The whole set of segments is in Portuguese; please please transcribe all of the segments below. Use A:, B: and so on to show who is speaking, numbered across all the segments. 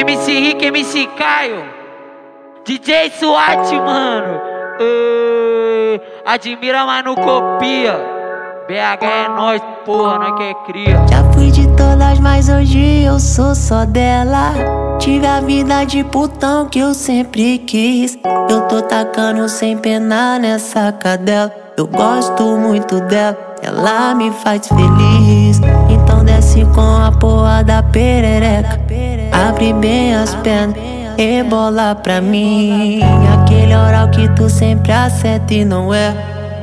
A: MC Rick, MC Caio, DJ SWAT, mano. Admira, mas não copia. BH é nós, porra, nós que é cria.
B: Já fui de todas, mas hoje eu sou só dela. Tive a vida de putão que eu sempre quis. Eu tô tacando sem pena nessa cadela. Eu gosto muito dela, ela me faz feliz. Então desce com a porra da perereca. Abre bem as pernas, rebola pra mim. Aquele oral que tu sempre acerta e não é.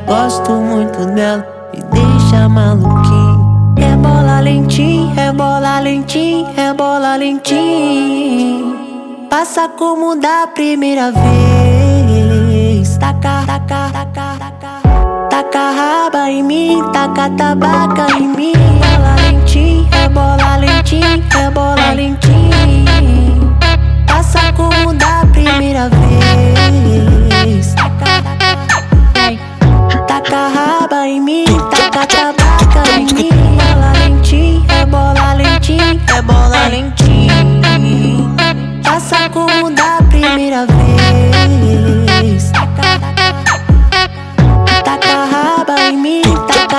B: Gosto muito dela me deixa maluquinho. Rebola lentinho, rebola lentinho, rebola lentinho. Passa como da primeira vez. Taca raba em mim, taca tabaca em mim. Rebola lentinho, rebola lentinho, rebola lentinho. Passa como da primeira vez. Taca raba em mim. Taca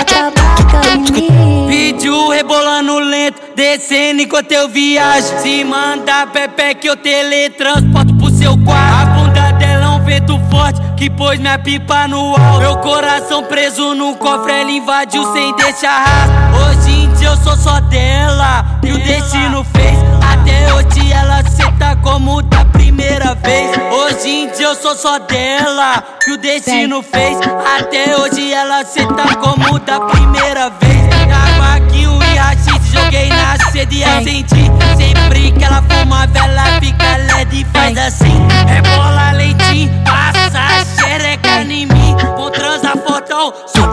B: taca em mim.
C: Vídeo rebolando lento, descendo enquanto eu viajo. Se manda Pepe que eu teletransporto pro seu quarto. A bunda dela é um vento forte que pôs minha pipa no alto. Meu coração preso no cofre, ela invadiu sem deixar rastro. Hoje em dia eu sou só dela, e o destino fez. Até hoje ela senta como da primeira vez. Eu sou só dela, que o destino fez. Até hoje ela senta como da primeira vez. Cavaquinho e rachis, joguei na sede e acendi. Sempre que ela fuma, vela fica LED e faz assim. É bola leitinho, passa xereca em mim. Vou transar fortão, só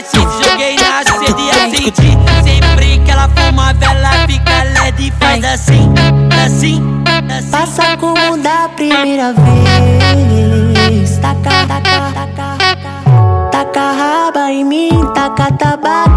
C: Rachis, joguei na sede e acendi. Sempre que ela fuma, vela fica LED faz assim, assim, assim.
B: Passa como da primeira vez. Taca, taca, taca. Taca raba em mim, taca tabaca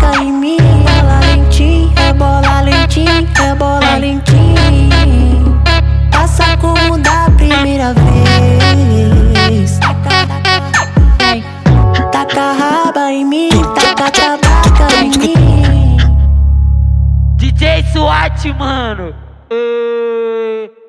A: DJ SWAT, mano. E...